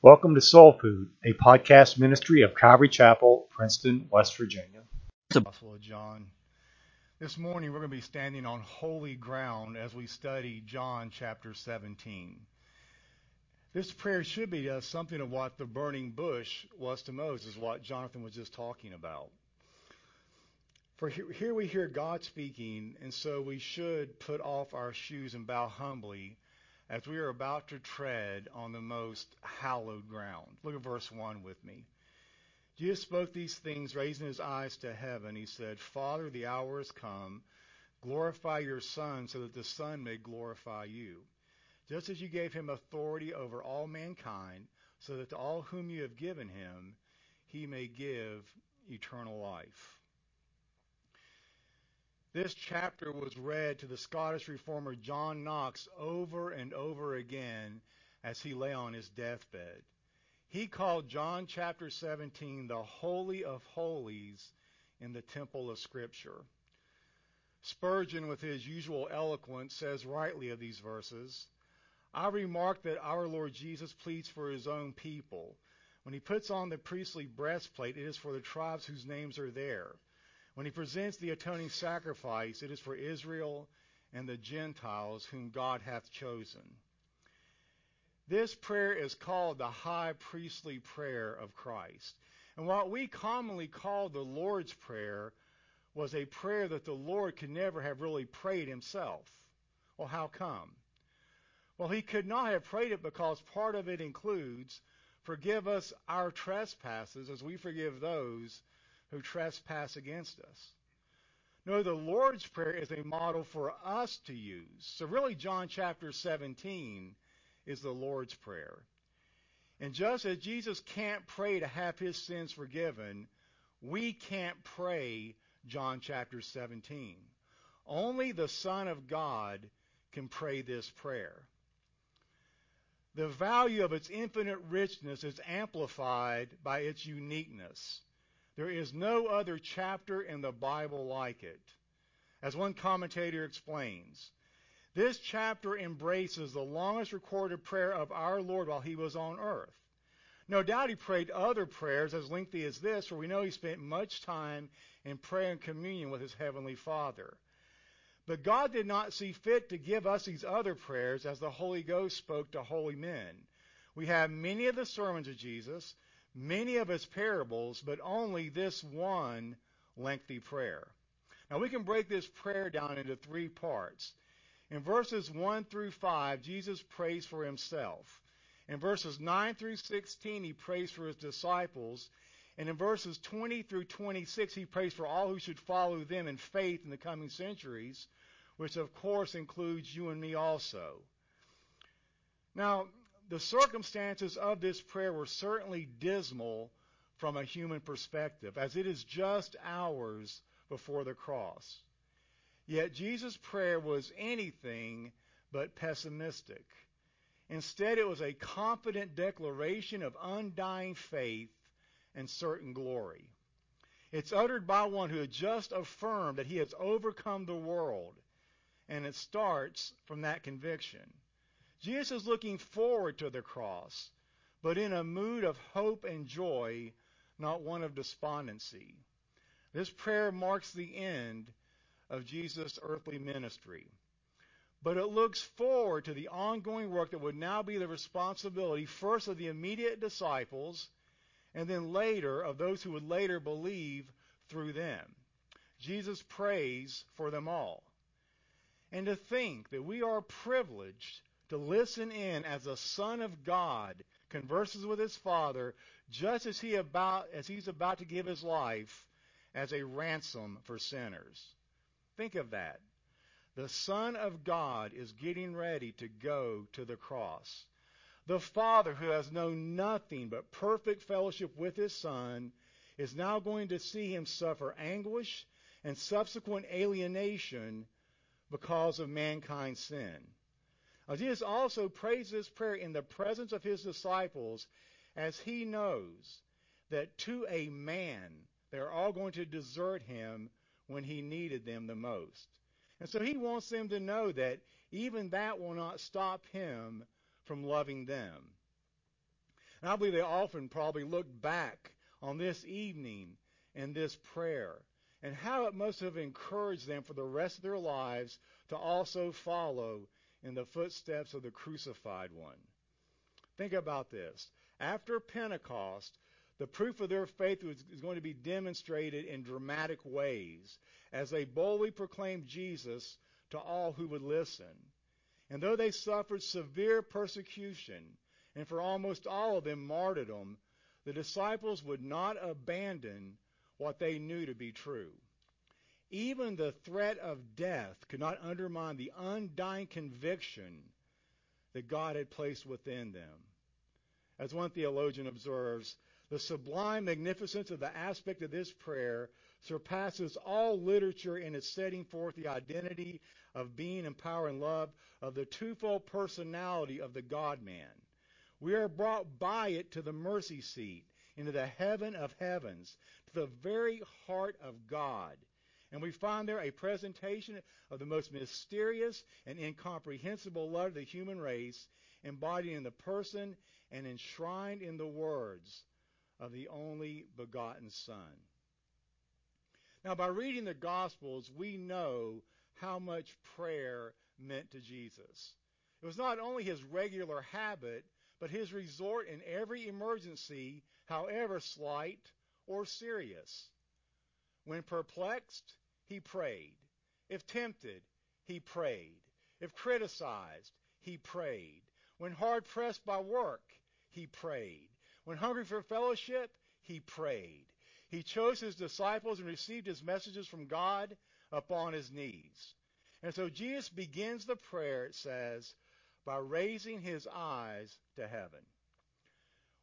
Welcome to Soul Food, a podcast ministry of Calvary Chapel, Princeton, West Virginia. Of John. This morning we're going to be standing on holy ground as we study John chapter 17. This prayer should be uh, something of what the burning bush was to Moses, what Jonathan was just talking about. For here we hear God speaking, and so we should put off our shoes and bow humbly as we are about to tread on the most hallowed ground. Look at verse 1 with me. Jesus spoke these things, raising his eyes to heaven. He said, Father, the hour has come. Glorify your Son, so that the Son may glorify you. Just as you gave him authority over all mankind, so that to all whom you have given him, he may give eternal life. This chapter was read to the Scottish reformer John Knox over and over again as he lay on his deathbed. He called John chapter 17 the Holy of Holies in the temple of Scripture. Spurgeon, with his usual eloquence, says rightly of these verses, I remark that our Lord Jesus pleads for his own people. When he puts on the priestly breastplate, it is for the tribes whose names are there. When he presents the atoning sacrifice, it is for Israel and the Gentiles whom God hath chosen. This prayer is called the high priestly prayer of Christ. And what we commonly call the Lord's Prayer was a prayer that the Lord could never have really prayed himself. Well, how come? Well, he could not have prayed it because part of it includes, Forgive us our trespasses as we forgive those who trespass against us. No, the Lord's Prayer is a model for us to use. So really, John chapter 17 is the Lord's Prayer. And just as Jesus can't pray to have his sins forgiven, we can't pray John chapter 17. Only the Son of God can pray this prayer. The value of its infinite richness is amplified by its uniqueness. There is no other chapter in the Bible like it. As one commentator explains, this chapter embraces the longest recorded prayer of our Lord while he was on earth. No doubt he prayed other prayers as lengthy as this, for we know he spent much time in prayer and communion with his heavenly Father. But God did not see fit to give us these other prayers as the Holy Ghost spoke to holy men. We have many of the sermons of Jesus, many of his parables, but only this one lengthy prayer. Now we can break this prayer down into three parts. In verses 1 through 5, Jesus prays for himself. In verses 9 through 16, he prays for his disciples. And in verses 20 through 26, he prays for all who should follow them in faith in the coming centuries, which of course includes you and me also. Now, the circumstances of this prayer were certainly dismal from a human perspective, as it is just hours before the cross. Yet Jesus' prayer was anything but pessimistic. Instead, it was a confident declaration of undying faith and certain glory. It's uttered by one who had just affirmed that he has overcome the world, and it starts from that conviction. Jesus is looking forward to the cross, but in a mood of hope and joy, not one of despondency. This prayer marks the end of Jesus' earthly ministry. But it looks forward to the ongoing work that would now be the responsibility first of the immediate disciples and then later of those who would later believe through them. Jesus prays for them all. And to think that we are privileged to listen in as a son of God converses with his father just as he about as he's about to give his life as a ransom for sinners. Think of that. The Son of God is getting ready to go to the cross. The Father, who has known nothing but perfect fellowship with his Son, is now going to see him suffer anguish and subsequent alienation because of mankind's sin. Now, Jesus also prays this prayer in the presence of his disciples as he knows that to a man they're all going to desert him when he needed them the most. And so he wants them to know that even that will not stop him from loving them. And I believe they often probably looked back on this evening and this prayer and how it must have encouraged them for the rest of their lives to also follow in the footsteps of the crucified one. Think about this. After Pentecost, the proof of their faith was, is going to be demonstrated in dramatic ways as they boldly proclaimed Jesus to all who would listen. And though they suffered severe persecution, and for almost all of them martyrdom, the disciples would not abandon what they knew to be true. Even the threat of death could not undermine the undying conviction that God had placed within them. As one theologian observes, the sublime magnificence of the aspect of this prayer surpasses all literature in its setting forth the identity of being and power and love of the twofold personality of the God man. We are brought by it to the mercy seat, into the heaven of heavens, to the very heart of God. And we find there a presentation of the most mysterious and incomprehensible love of the human race, embodied in the person and enshrined in the words of the only begotten Son. Now, by reading the Gospels, we know how much prayer meant to Jesus. It was not only his regular habit, but his resort in every emergency, however slight or serious. When perplexed, he prayed. If tempted, he prayed. If criticized, he prayed. When hard pressed by work, he prayed. When hungry for fellowship, he prayed. He chose his disciples and received his messages from God upon his knees. And so Jesus begins the prayer, it says, by raising his eyes to heaven.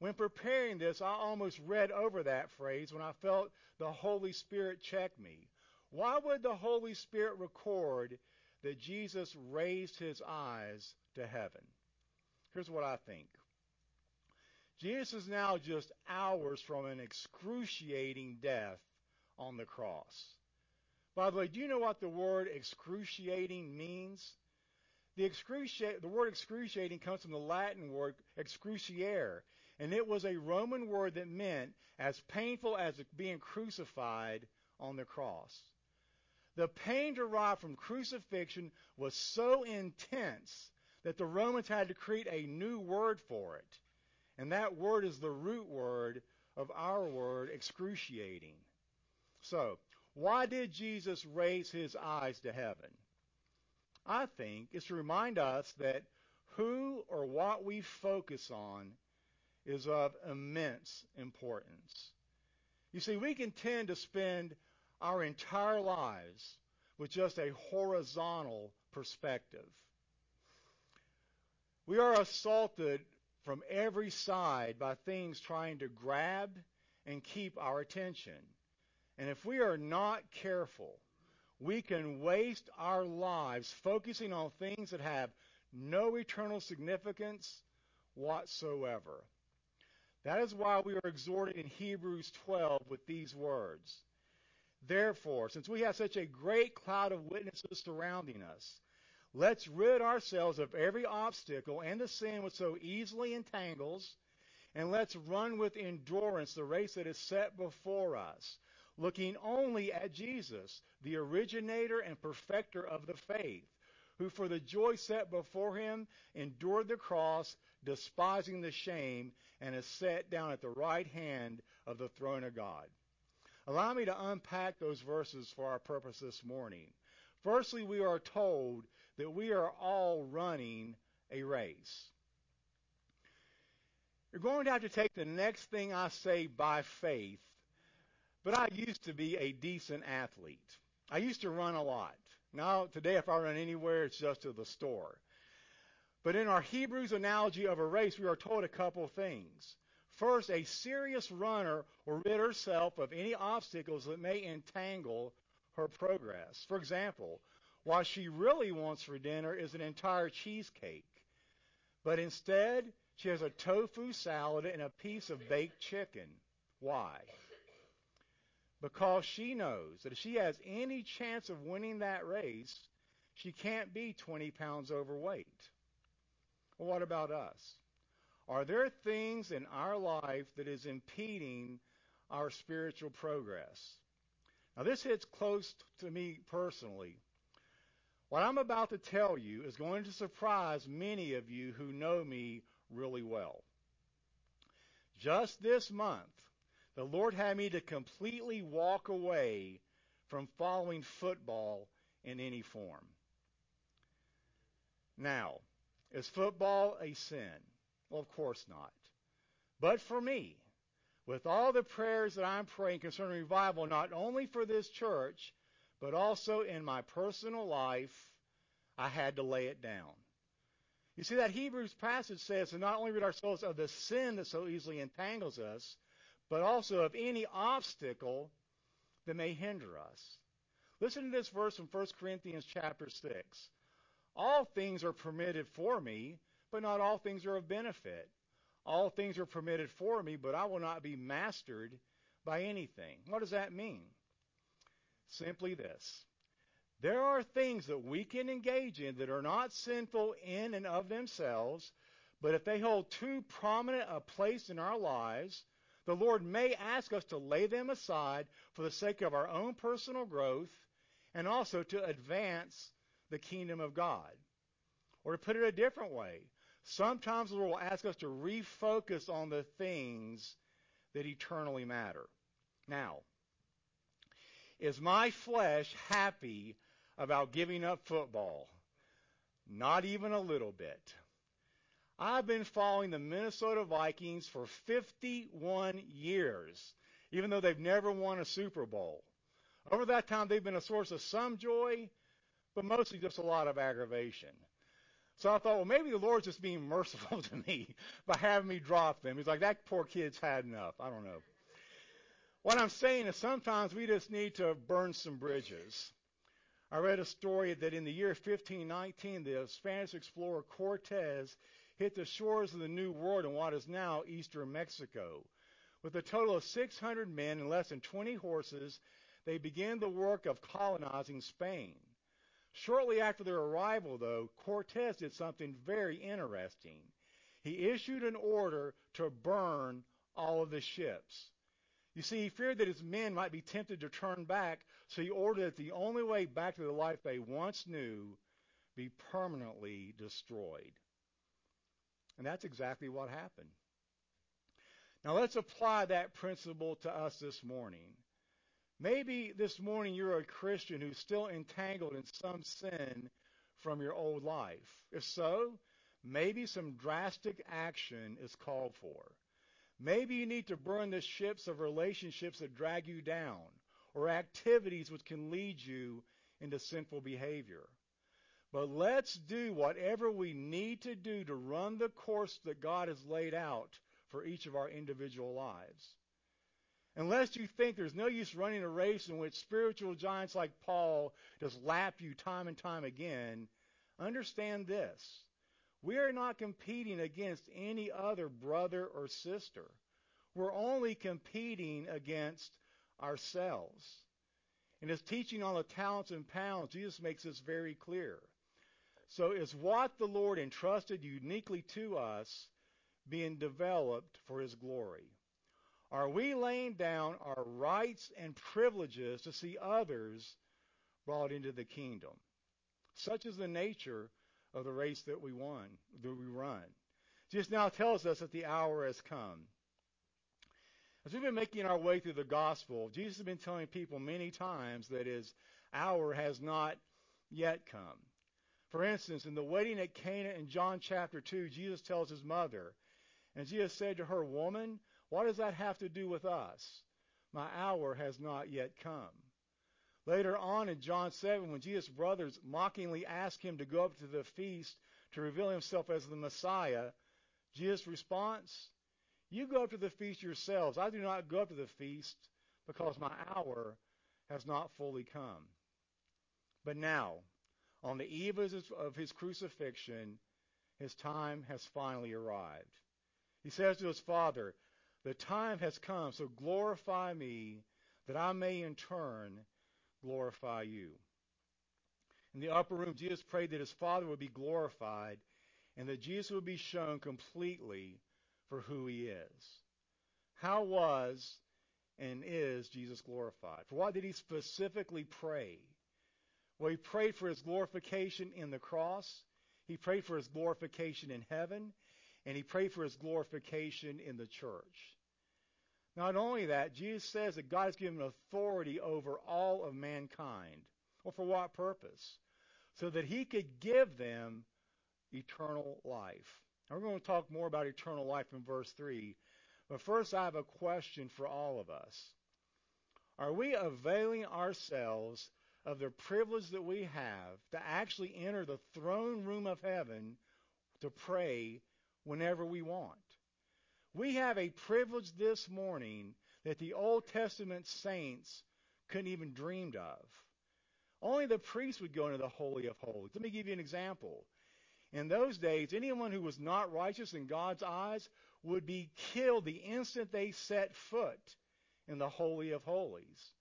When preparing this, I almost read over that phrase when I felt the Holy Spirit check me. Why would the Holy Spirit record that Jesus raised his eyes to heaven? Here's what I think. Jesus is now just hours from an excruciating death on the cross. By the way, do you know what the word excruciating means? The, excruci- the word excruciating comes from the Latin word excruciare, and it was a Roman word that meant as painful as being crucified on the cross. The pain derived from crucifixion was so intense that the Romans had to create a new word for it. And that word is the root word of our word excruciating. So, why did Jesus raise his eyes to heaven? I think it's to remind us that who or what we focus on is of immense importance. You see, we can tend to spend our entire lives with just a horizontal perspective. We are assaulted from every side by things trying to grab and keep our attention. And if we are not careful, we can waste our lives focusing on things that have no eternal significance whatsoever. That is why we are exhorted in Hebrews 12 with these words. Therefore, since we have such a great cloud of witnesses surrounding us, Let's rid ourselves of every obstacle and the sin which so easily entangles, and let's run with endurance the race that is set before us, looking only at Jesus, the originator and perfecter of the faith, who for the joy set before him endured the cross, despising the shame, and is set down at the right hand of the throne of God. Allow me to unpack those verses for our purpose this morning. Firstly, we are told that we are all running a race. You're going to have to take the next thing I say by faith, but I used to be a decent athlete. I used to run a lot. Now, today, if I run anywhere, it's just to the store. But in our Hebrews analogy of a race, we are told a couple things. First, a serious runner will rid herself of any obstacles that may entangle her progress. For example, what she really wants for dinner is an entire cheesecake, but instead she has a tofu salad and a piece of baked chicken. Why? Because she knows that if she has any chance of winning that race, she can't be 20 pounds overweight. Well, what about us? Are there things in our life that is impeding our spiritual progress? Now, this hits close to me personally. What I'm about to tell you is going to surprise many of you who know me really well. Just this month, the Lord had me to completely walk away from following football in any form. Now, is football a sin? Well, of course not. But for me, with all the prayers that I'm praying concerning revival, not only for this church, but also in my personal life, I had to lay it down. You see, that Hebrews passage says to not only rid ourselves of the sin that so easily entangles us, but also of any obstacle that may hinder us. Listen to this verse from 1 Corinthians chapter 6. All things are permitted for me, but not all things are of benefit. All things are permitted for me, but I will not be mastered by anything. What does that mean? Simply this. There are things that we can engage in that are not sinful in and of themselves, but if they hold too prominent a place in our lives, the Lord may ask us to lay them aside for the sake of our own personal growth and also to advance the kingdom of God. Or to put it a different way, sometimes the Lord will ask us to refocus on the things that eternally matter. Now, is my flesh happy about giving up football? Not even a little bit. I've been following the Minnesota Vikings for 51 years, even though they've never won a Super Bowl. Over that time, they've been a source of some joy, but mostly just a lot of aggravation. So I thought, well, maybe the Lord's just being merciful to me by having me drop them. He's like, that poor kid's had enough. I don't know. What I'm saying is sometimes we just need to burn some bridges. I read a story that in the year 1519, the Spanish explorer Cortez hit the shores of the New World in what is now eastern Mexico. With a total of 600 men and less than 20 horses, they began the work of colonizing Spain. Shortly after their arrival, though, Cortez did something very interesting. He issued an order to burn all of the ships. You see, he feared that his men might be tempted to turn back, so he ordered that the only way back to the life they once knew be permanently destroyed. And that's exactly what happened. Now let's apply that principle to us this morning. Maybe this morning you're a Christian who's still entangled in some sin from your old life. If so, maybe some drastic action is called for. Maybe you need to burn the ships of relationships that drag you down or activities which can lead you into sinful behavior. But let's do whatever we need to do to run the course that God has laid out for each of our individual lives. Unless you think there's no use running a race in which spiritual giants like Paul just lap you time and time again, understand this. We are not competing against any other brother or sister. We're only competing against ourselves. In his teaching on the talents and pounds, Jesus makes this very clear. So is what the Lord entrusted uniquely to us being developed for his glory? Are we laying down our rights and privileges to see others brought into the kingdom? Such is the nature of the race that we won, that we run. Jesus now tells us that the hour has come. As we've been making our way through the gospel, Jesus has been telling people many times that his hour has not yet come. For instance, in the wedding at Cana in John chapter 2, Jesus tells his mother, and Jesus said to her, Woman, what does that have to do with us? My hour has not yet come. Later on in John 7, when Jesus' brothers mockingly ask him to go up to the feast to reveal himself as the Messiah, Jesus' response, You go up to the feast yourselves. I do not go up to the feast because my hour has not fully come. But now, on the eve of his crucifixion, his time has finally arrived. He says to his Father, The time has come, so glorify me, that I may in turn glorify you. In the upper room, Jesus prayed that his Father would be glorified and that Jesus would be shown completely for who he is. How was and is Jesus glorified? For what did he specifically pray? Well, he prayed for his glorification in the cross. He prayed for his glorification in heaven. And he prayed for his glorification in the church. Not only that, Jesus says that God has given authority over all of mankind. Well, for what purpose? So that he could give them eternal life. Now, we're going to talk more about eternal life in verse 3. But first, I have a question for all of us. Are we availing ourselves of the privilege that we have to actually enter the throne room of heaven to pray whenever we want? We have a privilege this morning that the Old Testament saints couldn't even dreamed of. Only the priests would go into the Holy of Holies. Let me give you an example. In those days, anyone who was not righteous in God's eyes would be killed the instant they set foot in the Holy of Holies.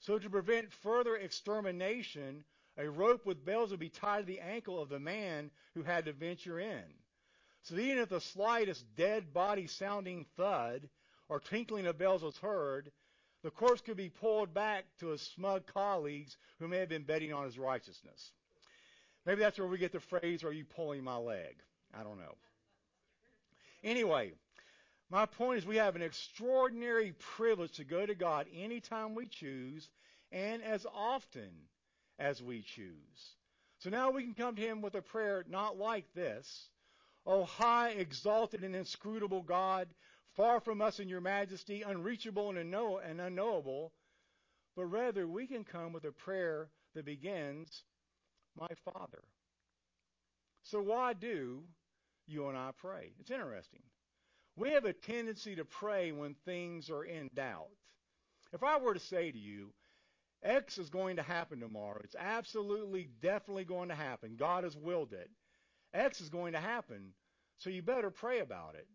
So to prevent further extermination, a rope with bells would be tied to the ankle of the man who had to venture in. So even if the slightest dead body sounding thud or tinkling of bells was heard, the corpse could be pulled back to his smug colleagues who may have been betting on his righteousness. Maybe that's where we get the phrase, are you pulling my leg? I don't know. Anyway, my point is we have an extraordinary privilege to go to God anytime we choose and as often as we choose. So now we can come to Him with a prayer not like this. O high, exalted, and inscrutable God, far from us in your majesty, unreachable and, and unknowable, but rather we can come with a prayer that begins, My Father. So why do you and I pray? It's interesting. We have a tendency to pray when things are in doubt. If I were to say to you, X is going to happen tomorrow, it's absolutely, definitely going to happen. God has willed it. X is going to happen, so you better pray about it.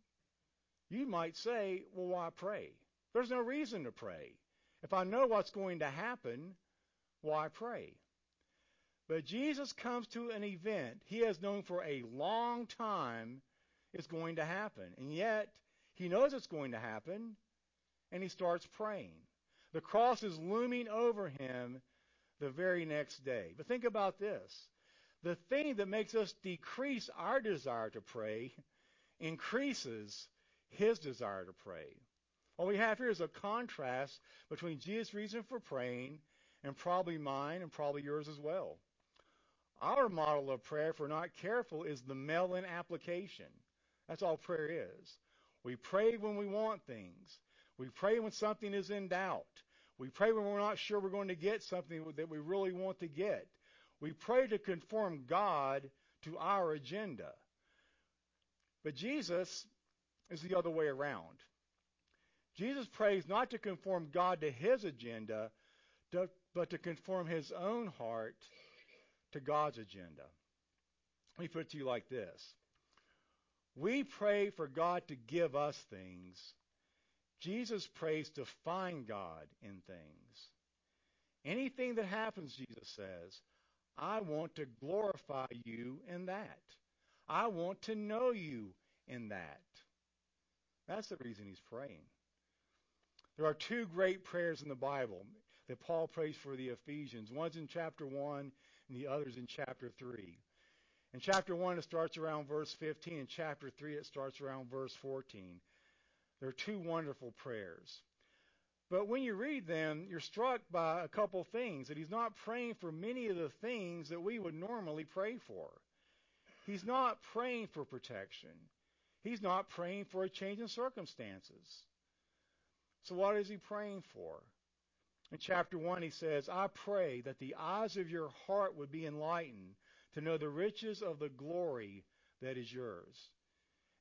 You might say, well, why pray? There's no reason to pray. If I know what's going to happen, why pray? But Jesus comes to an event he has known for a long time is going to happen. And yet, he knows it's going to happen, and he starts praying. The cross is looming over him the very next day. But think about this. The thing that makes us decrease our desire to pray increases his desire to pray. What we have here is a contrast between Jesus' reason for praying and probably mine and probably yours as well. Our model of prayer, if we're not careful, is the mail-in application. That's all prayer is. We pray when we want things. We pray when something is in doubt. We pray when we're not sure we're going to get something that we really want to get. We pray to conform God to our agenda. But Jesus is the other way around. Jesus prays not to conform God to his agenda, but to conform his own heart to God's agenda. Let me put it to you like this. We pray for God to give us things. Jesus prays to find God in things. Anything that happens, Jesus says, I want to glorify you in that. I want to know you in that. That's the reason he's praying. There are two great prayers in the Bible that Paul prays for the Ephesians. One's in chapter 1 and the other's in chapter 3. In chapter 1, it starts around verse 15. In chapter 3, it starts around verse 14. There are two wonderful prayers. But when you read them, you're struck by a couple things that he's not praying for many of the things that we would normally pray for. He's not praying for protection. He's not praying for a change in circumstances. So what is he praying for? In chapter 1, he says, I pray that the eyes of your heart would be enlightened to know the riches of the glory that is yours.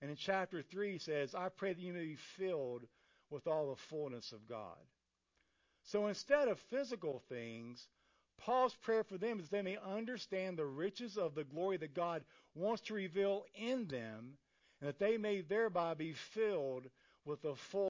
And in chapter 3 he says, I pray that you may be filled with all the fullness of God. So instead of physical things, Paul's prayer for them is that they may understand the riches of the glory that God wants to reveal in them, and that they may thereby be filled with the full